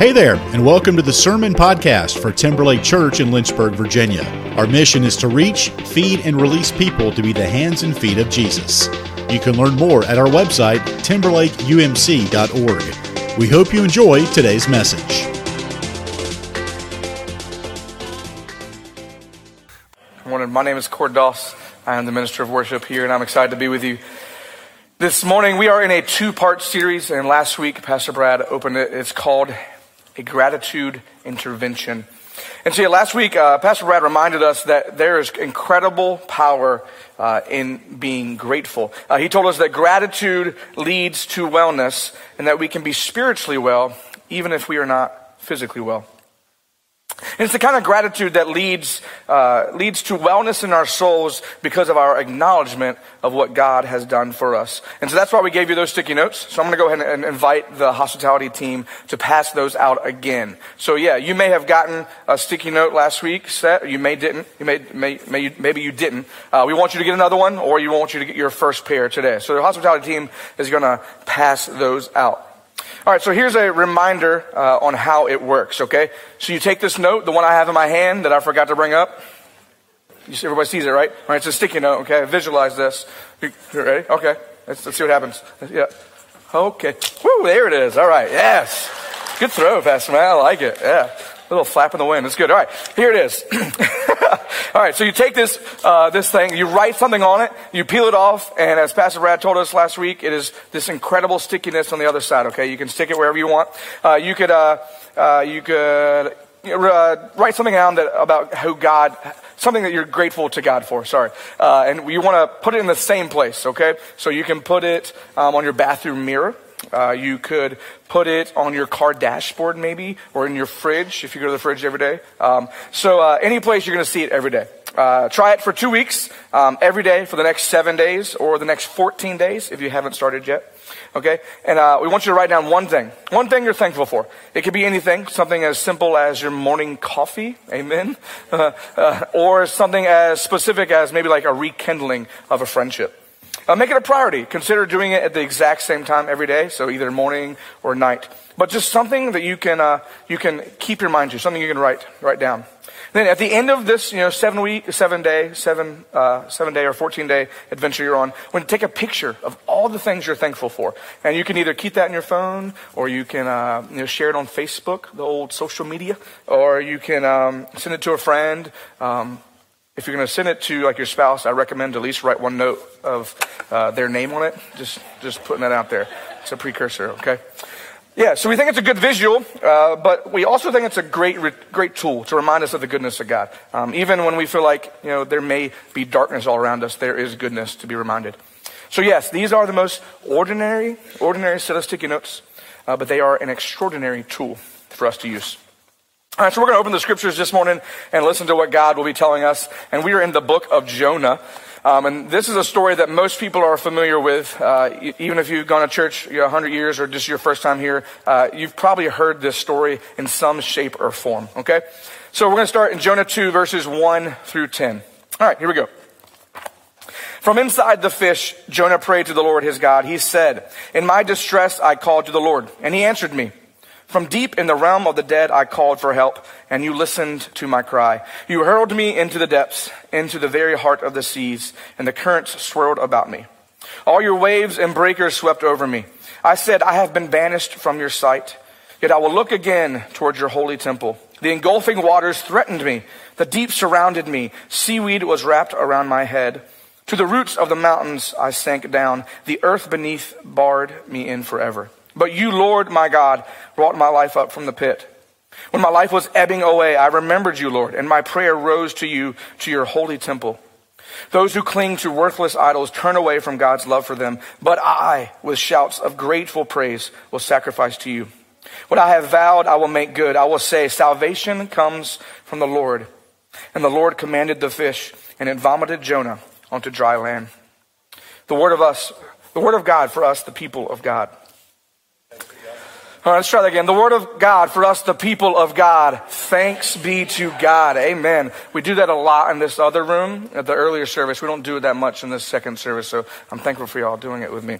Hey there, and welcome to the Sermon Podcast for Timberlake Church in Lynchburg, Virginia. Our mission is to reach, feed, and release people to be the hands and feet of Jesus. You can learn more at our website, timberlakeumc.org. We hope you enjoy today's message. Good morning. My name is Cord Doss. I am the minister of worship here, and I'm excited to be with you. This morning, we are in a two part series, and last week, Pastor Brad opened it. It's called a gratitude intervention. And yeah, last week, uh, Pastor Brad reminded us that there is incredible power uh, in being grateful. Uh, he told us that gratitude leads to wellness and that we can be spiritually well even if we are not physically well. And it's the kind of gratitude that leads, uh, leads to wellness in our souls because of our acknowledgement of what God has done for us. And so that's why we gave you those sticky notes. So I'm going to go ahead and invite the hospitality team to pass those out again. So yeah, you may have gotten a sticky note last week set. You may didn't. You may, may, may maybe you didn't. Uh, we want you to get another one or you want you to get your first pair today. So the hospitality team is going to pass those out. All right, so here's a reminder uh, on how it works, okay? So you take this note, the one I have in my hand that I forgot to bring up. You see, everybody sees it, right? All right, it's a sticky note, okay? Visualize this. You, you ready? Okay, let's, let's see what happens. Yeah. Okay. Woo, there it is. All right, yes. Good throw, Pastor Man. I like it. Yeah. A little flap in the wind. It's good. All right, here it is. All right, so you take this uh, this thing, you write something on it, you peel it off, and as Pastor Brad told us last week, it is this incredible stickiness on the other side. Okay, you can stick it wherever you want. Uh, you could uh, uh you could uh, write something down that about who God, something that you're grateful to God for. Sorry, uh, and you want to put it in the same place. Okay, so you can put it um, on your bathroom mirror. Uh, you could put it on your car dashboard, maybe, or in your fridge if you go to the fridge every day. Um, so, uh, any place you're going to see it every day. Uh, try it for two weeks, um, every day for the next seven days, or the next 14 days if you haven't started yet. Okay? And uh, we want you to write down one thing. One thing you're thankful for. It could be anything, something as simple as your morning coffee, amen, uh, or something as specific as maybe like a rekindling of a friendship. Uh, make it a priority. Consider doing it at the exact same time every day, so either morning or night. But just something that you can uh, you can keep your mind to, something you can write write down. Then at the end of this, you know, seven week, seven day, seven uh, seven day or fourteen day adventure you're on, when take a picture of all the things you're thankful for, and you can either keep that in your phone or you can uh, you know share it on Facebook, the old social media, or you can um, send it to a friend. Um, if you're going to send it to like your spouse, I recommend at least write one note of uh, their name on it. Just just putting that out there. It's a precursor, okay? Yeah, so we think it's a good visual, uh, but we also think it's a great great tool to remind us of the goodness of God. Um, even when we feel like you know there may be darkness all around us, there is goodness to be reminded. So yes, these are the most ordinary ordinary set of sticky notes, uh, but they are an extraordinary tool for us to use. All right, so we're going to open the scriptures this morning and listen to what God will be telling us. And we are in the book of Jonah. Um, and this is a story that most people are familiar with. Uh, even if you've gone to church you know, 100 years or just your first time here, uh, you've probably heard this story in some shape or form. Okay? So we're going to start in Jonah 2, verses 1 through 10. All right, here we go. From inside the fish, Jonah prayed to the Lord his God. He said, In my distress I called to the Lord, and he answered me. From deep in the realm of the dead, I called for help, and you listened to my cry. You hurled me into the depths, into the very heart of the seas, and the currents swirled about me. All your waves and breakers swept over me. I said, I have been banished from your sight. Yet I will look again towards your holy temple. The engulfing waters threatened me. The deep surrounded me. Seaweed was wrapped around my head. To the roots of the mountains I sank down. The earth beneath barred me in forever. But you, Lord my God, brought my life up from the pit. When my life was ebbing away, I remembered you, Lord, and my prayer rose to you, to your holy temple. Those who cling to worthless idols turn away from God's love for them, but I, with shouts of grateful praise, will sacrifice to you. What I have vowed, I will make good. I will say, salvation comes from the Lord. And the Lord commanded the fish, and it vomited Jonah onto dry land. The word of us, the word of God for us, the people of God. All right, let's try that again. The Word of God for us, the people of God. Thanks be to God. Amen. We do that a lot in this other room at the earlier service. We don't do it that much in this second service, so I'm thankful for y'all doing it with me.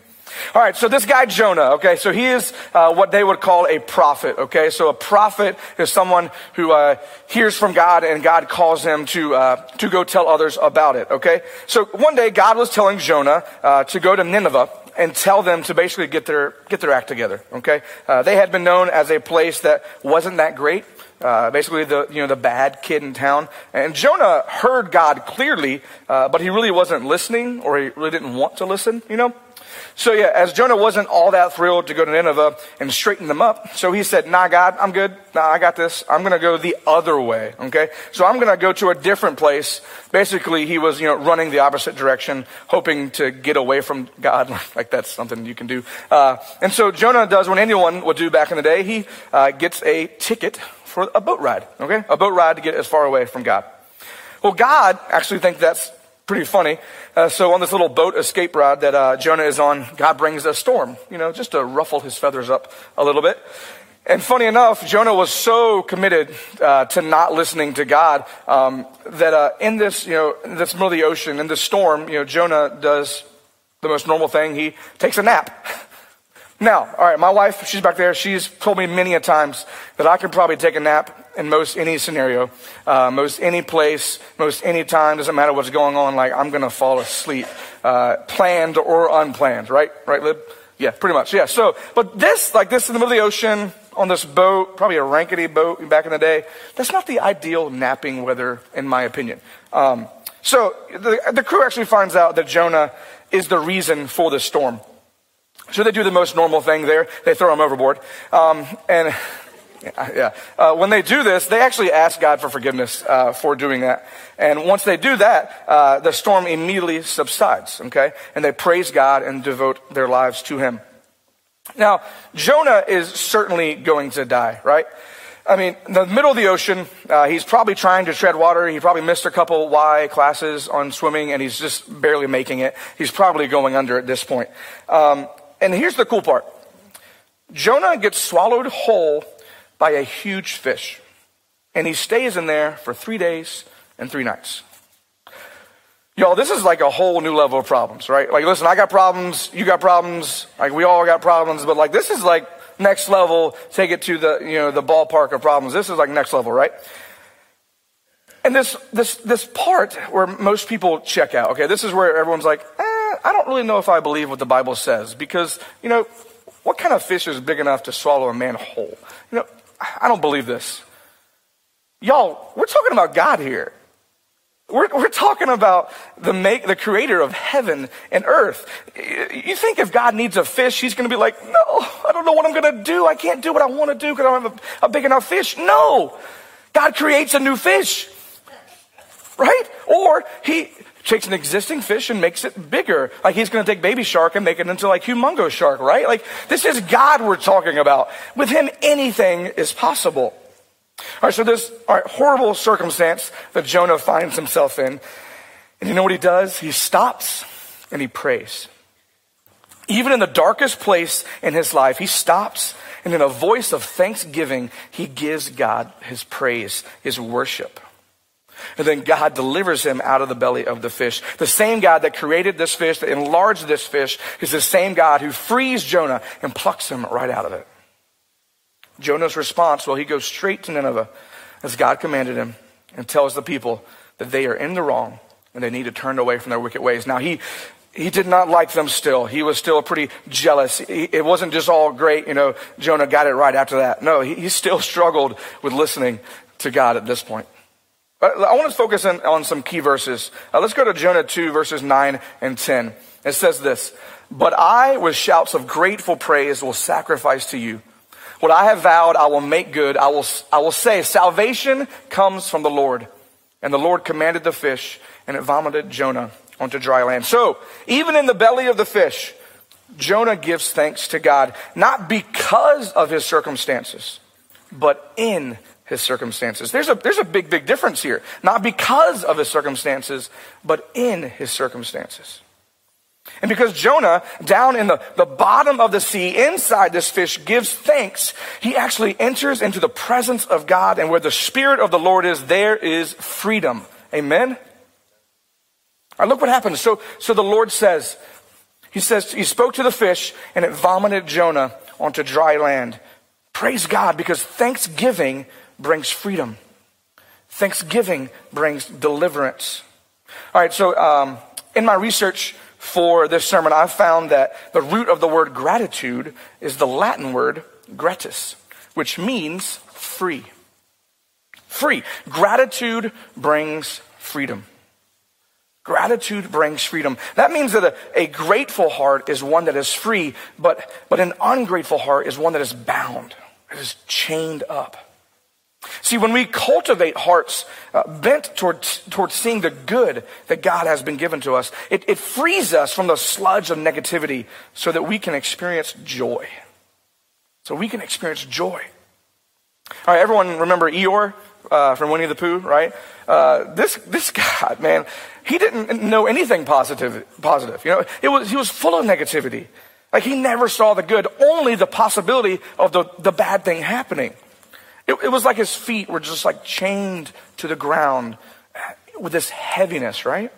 All right, so this guy Jonah, okay, so he is uh, what they would call a prophet, okay? So a prophet is someone who uh, hears from God and God calls him to, uh, to go tell others about it, okay? So one day God was telling Jonah uh, to go to Nineveh and tell them to basically get their, get their act together, okay? Uh, they had been known as a place that wasn't that great. Uh, basically the you know the bad kid in town. And Jonah heard God clearly, uh, but he really wasn't listening, or he really didn't want to listen. You know, so yeah, as Jonah wasn't all that thrilled to go to Nineveh and straighten them up, so he said, nah, God, I'm good. Nah, I got this. I'm going to go the other way. Okay. So I'm going to go to a different place. Basically, he was, you know, running the opposite direction, hoping to get away from God. like that's something you can do. Uh, and so Jonah does what anyone would do back in the day. He uh, gets a ticket for a boat ride. Okay. A boat ride to get as far away from God. Well, God actually thinks that's pretty funny. Uh, so on this little boat escape ride that uh, Jonah is on, God brings a storm, you know, just to ruffle his feathers up a little bit. And funny enough, Jonah was so committed uh, to not listening to God um, that uh, in this, you know, in this middle of the ocean, in this storm, you know, Jonah does the most normal thing. He takes a nap. Now, all right, my wife, she's back there. She's told me many a times that I could probably take a nap in most any scenario, uh, most any place, most any time. Doesn't matter what's going on. Like I'm to fall asleep, uh, planned or unplanned. Right, right, Lib? Yeah, pretty much. Yeah. So, but this, like this in the middle of the ocean on this boat, probably a rankety boat back in the day. That's not the ideal napping weather, in my opinion. Um, so the, the crew actually finds out that Jonah is the reason for the storm. So they do the most normal thing there. They throw him overboard. Um, and yeah, uh, when they do this, they actually ask God for forgiveness uh, for doing that. And once they do that, uh, the storm immediately subsides. Okay, and they praise God and devote their lives to Him. Now, Jonah is certainly going to die, right? I mean, in the middle of the ocean, uh, he's probably trying to tread water. He probably missed a couple Y classes on swimming, and he's just barely making it. He's probably going under at this point. Um, and here's the cool part Jonah gets swallowed whole by a huge fish, and he stays in there for three days and three nights. Y'all, this is like a whole new level of problems, right? Like, listen, I got problems, you got problems, like we all got problems, but like this is like next level, take it to the, you know, the ballpark of problems. This is like next level, right? And this, this, this part where most people check out, okay, this is where everyone's like, eh, I don't really know if I believe what the Bible says because, you know, what kind of fish is big enough to swallow a man whole? You know, I don't believe this. Y'all, we're talking about God here. We're, we're talking about the make, the creator of heaven and earth. You think if God needs a fish, he's going to be like, no, I don't know what I'm going to do. I can't do what I want to do because I don't have a, a big enough fish. No. God creates a new fish. Right? Or he, takes an existing fish and makes it bigger. Like he's going to take baby shark and make it into like humongous shark, right? Like this is God we're talking about. With him, anything is possible. All right, so this all right, horrible circumstance that Jonah finds himself in. And you know what he does? He stops and he prays. Even in the darkest place in his life, he stops and in a voice of thanksgiving, he gives God his praise, his worship. And then God delivers him out of the belly of the fish. The same God that created this fish, that enlarged this fish, is the same God who frees Jonah and plucks him right out of it. Jonah's response, well, he goes straight to Nineveh as God commanded him and tells the people that they are in the wrong and they need to turn away from their wicked ways. Now, he, he did not like them still. He was still pretty jealous. It wasn't just all great, you know, Jonah got it right after that. No, he still struggled with listening to God at this point. I want to focus on, on some key verses. Uh, let's go to Jonah 2, verses 9 and 10. It says this But I, with shouts of grateful praise, will sacrifice to you. What I have vowed, I will make good. I will, I will say, Salvation comes from the Lord. And the Lord commanded the fish, and it vomited Jonah onto dry land. So, even in the belly of the fish, Jonah gives thanks to God, not because of his circumstances, but in his circumstances. There's a, there's a big, big difference here. Not because of his circumstances, but in his circumstances. And because Jonah, down in the, the bottom of the sea, inside this fish, gives thanks, he actually enters into the presence of God. And where the Spirit of the Lord is, there is freedom. Amen? Right, look what happens. So, so the Lord says, He says, He spoke to the fish and it vomited Jonah onto dry land. Praise God because thanksgiving brings freedom. Thanksgiving brings deliverance. All right, so um, in my research for this sermon, I found that the root of the word gratitude is the Latin word gratis, which means free. Free. Gratitude brings freedom. Gratitude brings freedom. That means that a, a, grateful heart is one that is free, but, but an ungrateful heart is one that is bound, that is chained up. See, when we cultivate hearts uh, bent towards, towards seeing the good that God has been given to us, it, it frees us from the sludge of negativity so that we can experience joy. So we can experience joy. All right, everyone remember Eeyore uh, from Winnie the Pooh, right? Uh, this this guy, man, he didn't know anything positive. Positive, you know, it was he was full of negativity. Like he never saw the good, only the possibility of the, the bad thing happening. It, it was like his feet were just like chained to the ground with this heaviness, right?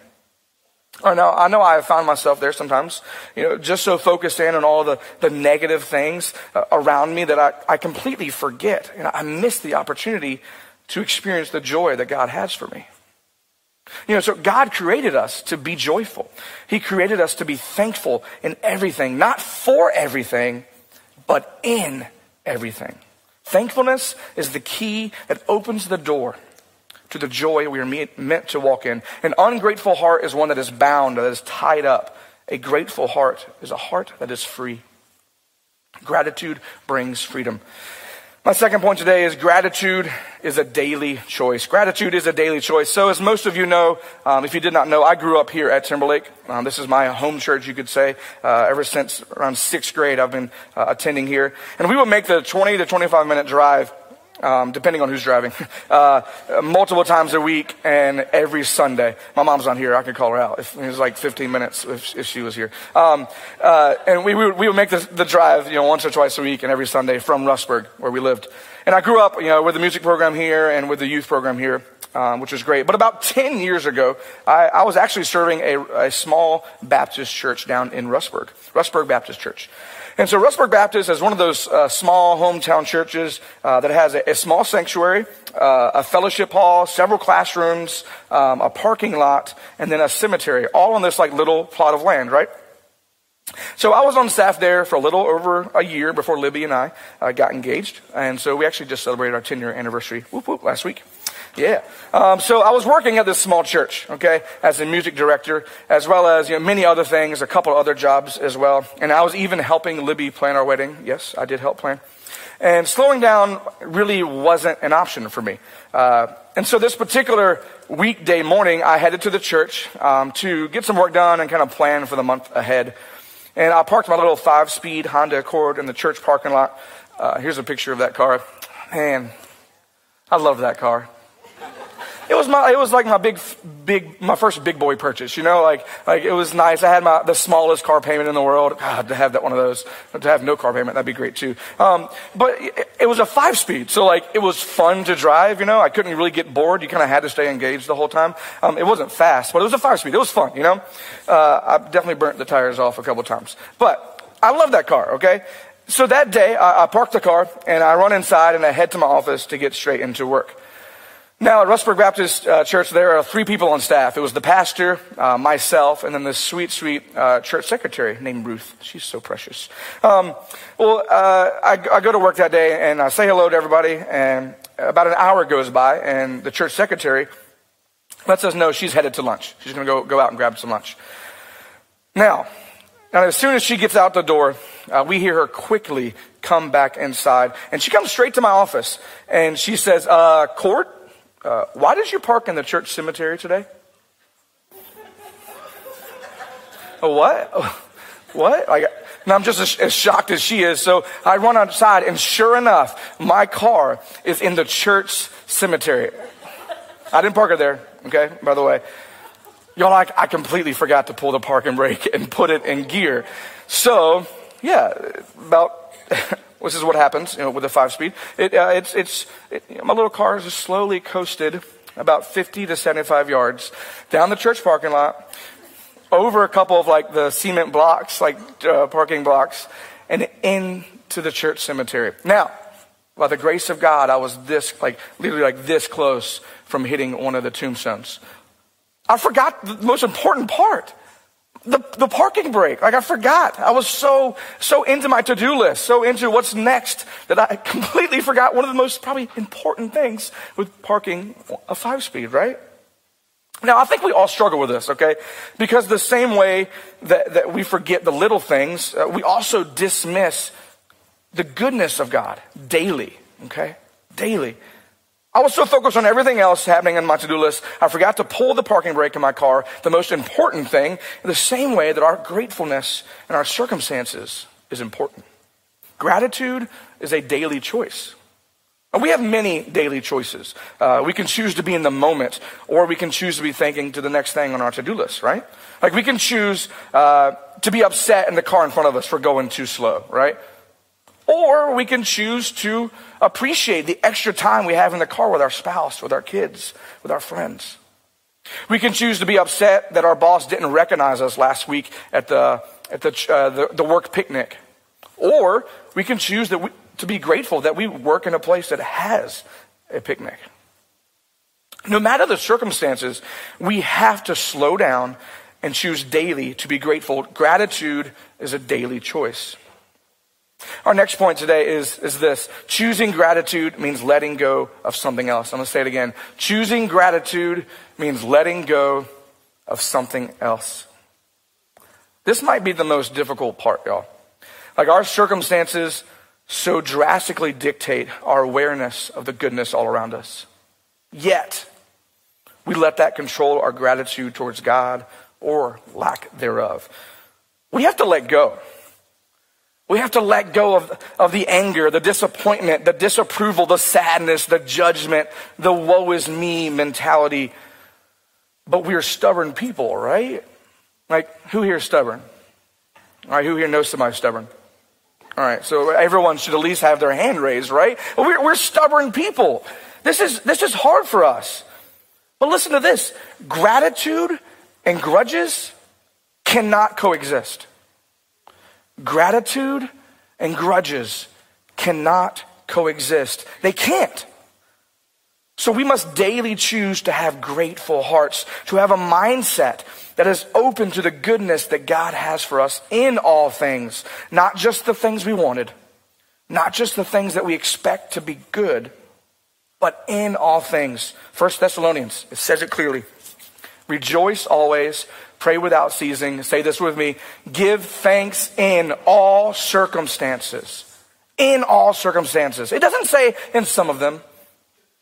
I know, I know I have found myself there sometimes, you know, just so focused in on all the, the negative things uh, around me that I, I completely forget. You know, I miss the opportunity to experience the joy that God has for me. You know, so God created us to be joyful. He created us to be thankful in everything, not for everything, but in everything. Thankfulness is the key that opens the door to the joy we are meant to walk in. An ungrateful heart is one that is bound, that is tied up. A grateful heart is a heart that is free. Gratitude brings freedom. My second point today is gratitude is a daily choice. Gratitude is a daily choice. So, as most of you know, um, if you did not know, I grew up here at Timberlake. Um, this is my home church, you could say. Uh, ever since around sixth grade, I've been uh, attending here. And we would make the 20 to 25 minute drive um, depending on who's driving, uh, multiple times a week and every Sunday. My mom's not here. I could call her out. If, it was like 15 minutes if, if she was here. Um, uh, and we, we, would, we would make the, the drive, you know, once or twice a week and every Sunday from Rustburg, where we lived. And I grew up, you know, with the music program here and with the youth program here. Um, which was great. But about 10 years ago, I, I was actually serving a, a, small Baptist church down in Rustburg, Rustburg Baptist Church. And so Rustburg Baptist is one of those uh, small hometown churches uh, that has a, a small sanctuary, uh, a fellowship hall, several classrooms, um, a parking lot, and then a cemetery, all on this like little plot of land, right? So I was on staff there for a little over a year before Libby and I uh, got engaged, and so we actually just celebrated our 10 year anniversary whoop, whoop, last week. Yeah. Um, so I was working at this small church, okay, as a music director, as well as you know, many other things, a couple other jobs as well. And I was even helping Libby plan our wedding. Yes, I did help plan. And slowing down really wasn't an option for me. Uh, and so this particular weekday morning, I headed to the church um, to get some work done and kind of plan for the month ahead. And I parked my little five-speed Honda Accord in the church parking lot. Uh, here's a picture of that car. Man, I love that car it was my, it was like my big, big, my first big boy purchase, you know, like, like it was nice. I had my, the smallest car payment in the world. God, to have that one of those, to have no car payment, that'd be great too. Um, but it, it was a five speed. So like, it was fun to drive, you know, I couldn't really get bored. You kind of had to stay engaged the whole time. Um, it wasn't fast, but it was a five speed. It was fun, you know. Uh, I definitely burnt the tires off a couple times, but I love that car, okay? So that day, I, I parked the car and I run inside and I head to my office to get straight into work. Now, at Rustburg Baptist uh, Church, there are three people on staff. It was the pastor, uh, myself, and then this sweet, sweet uh, church secretary named Ruth. She's so precious. Um, well, uh, I, I, go to work that day and I say hello to everybody, and about an hour goes by, and the church secretary lets us know she's headed to lunch. She's going to go, go out and grab some lunch. Now, now, as soon as she gets out the door, uh, we hear her quickly come back inside, and she comes straight to my office, and she says, uh, Cord? Uh, why did you park in the church cemetery today? What? What? Like, and I'm just as, as, shocked as she is. So I run outside, and sure enough, my car is in the church cemetery. I didn't park it there, okay, by the way. Y'all, like, I completely forgot to pull the parking brake and put it in gear. So, yeah, about This is what happens, you know, with a five speed. It, uh, it's, it's, it, you know, my little car is slowly coasted about 50 to 75 yards down the church parking lot over a couple of like the cement blocks, like uh, parking blocks, and into the church cemetery. Now, by the grace of God, I was this, like, literally like this close from hitting one of the tombstones. I forgot the most important part. The, the parking brake. Like I forgot. I was so, so into my to-do list, so into what's next that I completely forgot one of the most probably important things with parking a five speed, right? Now, I think we all struggle with this, okay? Because the same way that, that we forget the little things, uh, we also dismiss the goodness of God daily, okay? Daily. I was so focused on everything else happening on my to-do list, I forgot to pull the parking brake in my car, the most important thing, in the same way that our gratefulness and our circumstances is important. Gratitude is a daily choice. And we have many daily choices. Uh, we can choose to be in the moment, or we can choose to be thinking to the next thing on our to-do list, right? Like we can choose uh, to be upset in the car in front of us for going too slow, right? Or we can choose to appreciate the extra time we have in the car with our spouse, with our kids, with our friends. We can choose to be upset that our boss didn't recognize us last week at the, at the, uh, the, the, work picnic. Or we can choose we, to be grateful that we work in a place that has a picnic. No matter the circumstances, we have to slow down and choose daily to be grateful. Gratitude is a daily choice. Our next point today is, is this. Choosing gratitude means letting go of something else. I'm going to say it again. Choosing gratitude means letting go of something else. This might be the most difficult part, y'all. Like our circumstances so drastically dictate our awareness of the goodness all around us. Yet, we let that control our gratitude towards God or lack thereof. We have to let go. We have to let go of, of the anger, the disappointment, the disapproval, the sadness, the judgment, the woe is me mentality. But we are stubborn people, right? Like, who here is stubborn? All right, who here knows somebody stubborn? All right, so everyone should at least have their hand raised, right? We're, we're stubborn people. This is, this is hard for us. But listen to this gratitude and grudges cannot coexist. Gratitude and grudges cannot coexist. They can't. So we must daily choose to have grateful hearts, to have a mindset that is open to the goodness that God has for us in all things, not just the things we wanted, not just the things that we expect to be good, but in all things. First Thessalonians, it says it clearly. Rejoice always, Pray without ceasing. Say this with me. Give thanks in all circumstances. In all circumstances. It doesn't say in some of them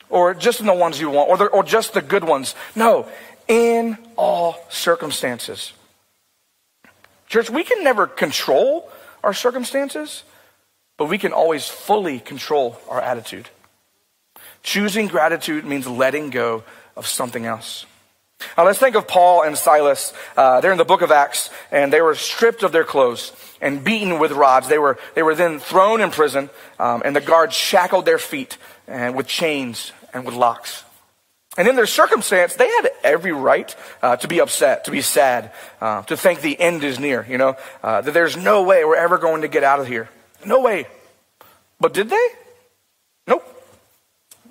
or just in the ones you want or, the, or just the good ones. No, in all circumstances. Church, we can never control our circumstances, but we can always fully control our attitude. Choosing gratitude means letting go of something else. Now let's think of Paul and Silas. Uh, they're in the book of Acts, and they were stripped of their clothes and beaten with rods. They were, they were then thrown in prison, um, and the guards shackled their feet and with chains and with locks. And in their circumstance, they had every right uh, to be upset, to be sad, uh, to think the end is near, you know, uh, that there's no way we're ever going to get out of here. No way. But did they?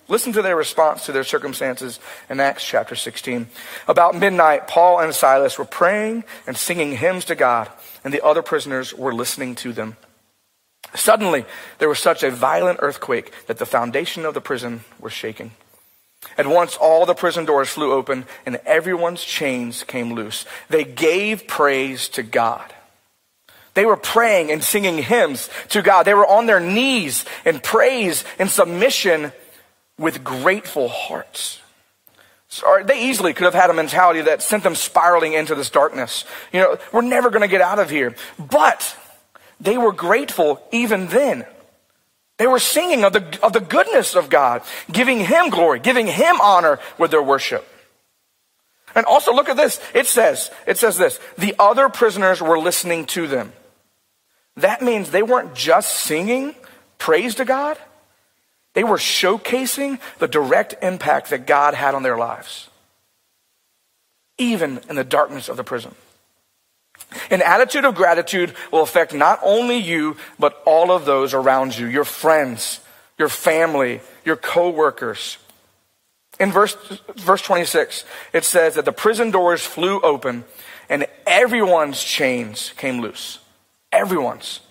Listen to their response to their circumstances in Acts chapter 16. About midnight, Paul and Silas were praying and singing hymns to God, and the other prisoners were listening to them. Suddenly, there was such a violent earthquake that the foundation of the prison was shaking. At once, all the prison doors flew open, and everyone's chains came loose. They gave praise to God. They were praying and singing hymns to God. They were on their knees in praise and submission with grateful hearts. So they easily could have had a mentality that sent them spiraling into this darkness. You know, we're never going to get out of here. But they were grateful even then. They were singing of the, of the goodness of God, giving Him glory, giving Him honor with their worship. And also look at this. It says, it says this, the other prisoners were listening to them. That means they weren't just singing praise to God. They were showcasing the direct impact that God had on their lives, even in the darkness of the prison. An attitude of gratitude will affect not only you, but all of those around you, your friends, your family, your coworkers. In verse, verse 26, it says that the prison doors flew open and everyone's chains came loose. Everyone's.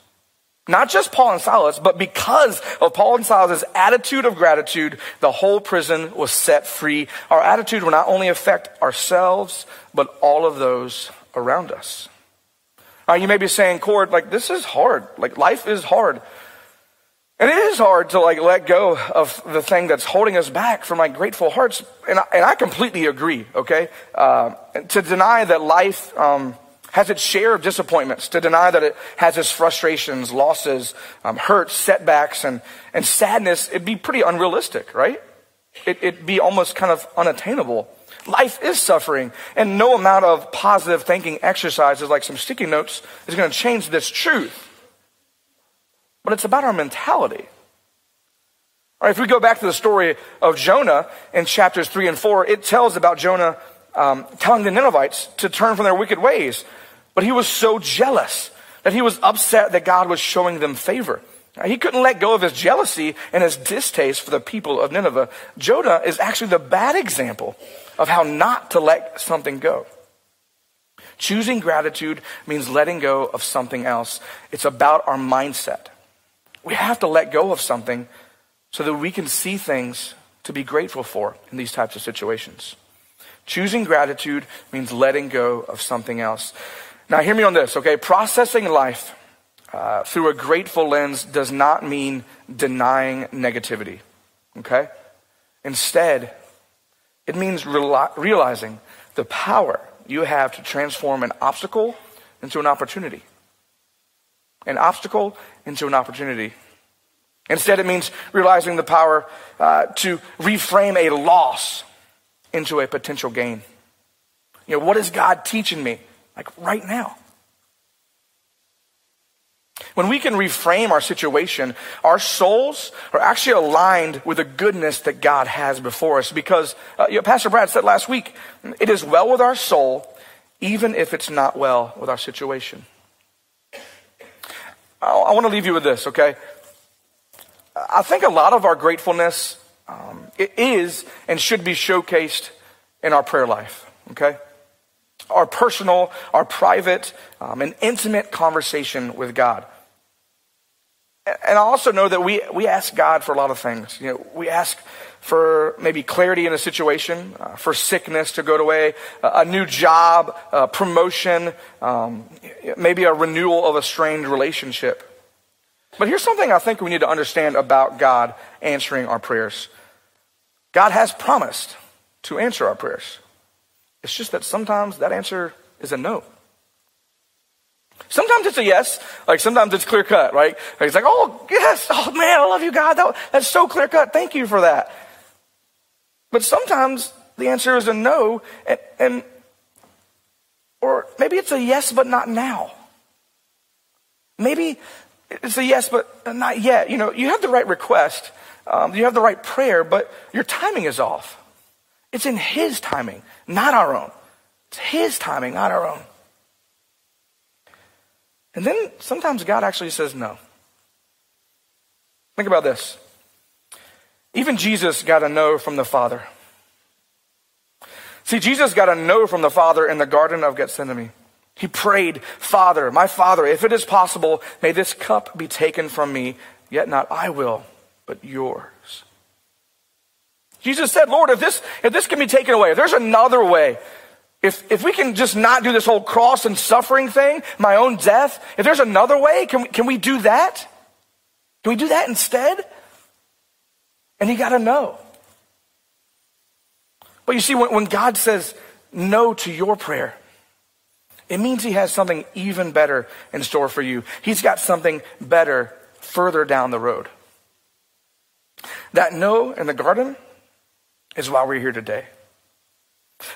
Not just Paul and Silas, but because of Paul and Silas' attitude of gratitude, the whole prison was set free. Our attitude will not only affect ourselves, but all of those around us. You may be saying, Cord, like, this is hard. Like, life is hard. And it is hard to like let go of the thing that's holding us back from like grateful hearts. And I, and I completely agree, okay? Uh, to deny that life um, has its share of disappointments, to deny that it has its frustrations, losses, um, hurts, setbacks, and, and sadness, it'd be pretty unrealistic, right? It, it'd be almost kind of unattainable. Life is suffering, and no amount of positive thinking exercises like some sticky notes is going to change this truth. But it's about our mentality. All right, if we go back to the story of Jonah in chapters 3 and 4, it tells about Jonah um, telling the Ninevites to turn from their wicked ways. But he was so jealous that he was upset that God was showing them favor. He couldn't let go of his jealousy and his distaste for the people of Nineveh. Jonah is actually the bad example of how not to let something go. Choosing gratitude means letting go of something else. It's about our mindset. We have to let go of something so that we can see things to be grateful for in these types of situations. Choosing gratitude means letting go of something else. Now, hear me on this, okay? Processing life uh, through a grateful lens does not mean denying negativity, okay? Instead, it means reali- realizing the power you have to transform an obstacle into an opportunity. An obstacle into an opportunity. Instead, it means realizing the power uh, to reframe a loss into a potential gain. You know, what is God teaching me? Like right now. When we can reframe our situation, our souls are actually aligned with the goodness that God has before us. Because, uh, you know, Pastor Brad said last week, it is well with our soul, even if it's not well with our situation. I, I want to leave you with this, okay? I think a lot of our gratefulness um, is and should be showcased in our prayer life, okay? Our personal, our private, um, and intimate conversation with God and I also know that we, we ask God for a lot of things. You know, we ask for maybe clarity in a situation, uh, for sickness to go away, uh, a new job, uh, promotion, um, maybe a renewal of a strained relationship. But here's something I think we need to understand about God answering our prayers. God has promised to answer our prayers. It's just that sometimes that answer is a no. Sometimes it's a yes, like sometimes it's clear cut, right? Like it's like, oh, yes, oh man, I love you, God. That, that's so clear cut. Thank you for that. But sometimes the answer is a no, and, and or maybe it's a yes, but not now. Maybe it's a yes, but not yet. You know, you have the right request, um, you have the right prayer, but your timing is off. It's in His timing, not our own. It's His timing, not our own. And then sometimes God actually says no. Think about this. Even Jesus got a no from the Father. See, Jesus got a no from the Father in the Garden of Gethsemane. He prayed, Father, my Father, if it is possible, may this cup be taken from me, yet not I will, but yours. Jesus said, Lord, if this, if this can be taken away, if there's another way, if, if we can just not do this whole cross and suffering thing, my own death, if there's another way, can we, can we do that? Can we do that instead? And you got to know. But you see, when, when God says no to your prayer, it means He has something even better in store for you. He's got something better further down the road. That no in the garden is why we're here today.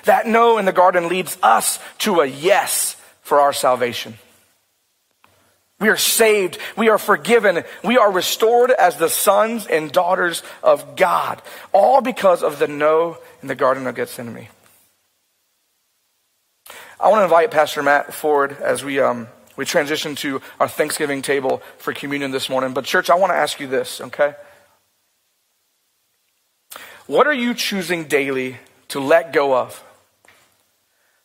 That no in the garden leads us to a yes for our salvation. We are saved. We are forgiven. We are restored as the sons and daughters of God, all because of the no in the Garden of Gethsemane. I want to invite Pastor Matt forward as we, um, we transition to our Thanksgiving table for communion this morning. But, church, I want to ask you this, okay? What are you choosing daily to let go of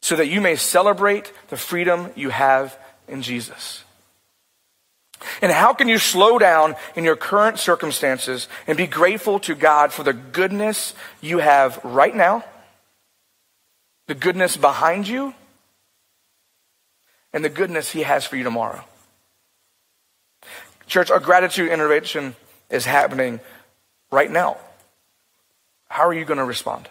so that you may celebrate the freedom you have in Jesus? And how can you slow down in your current circumstances and be grateful to God for the goodness you have right now, the goodness behind you, and the goodness He has for you tomorrow? Church, our gratitude intervention is happening right now. How are you going to respond?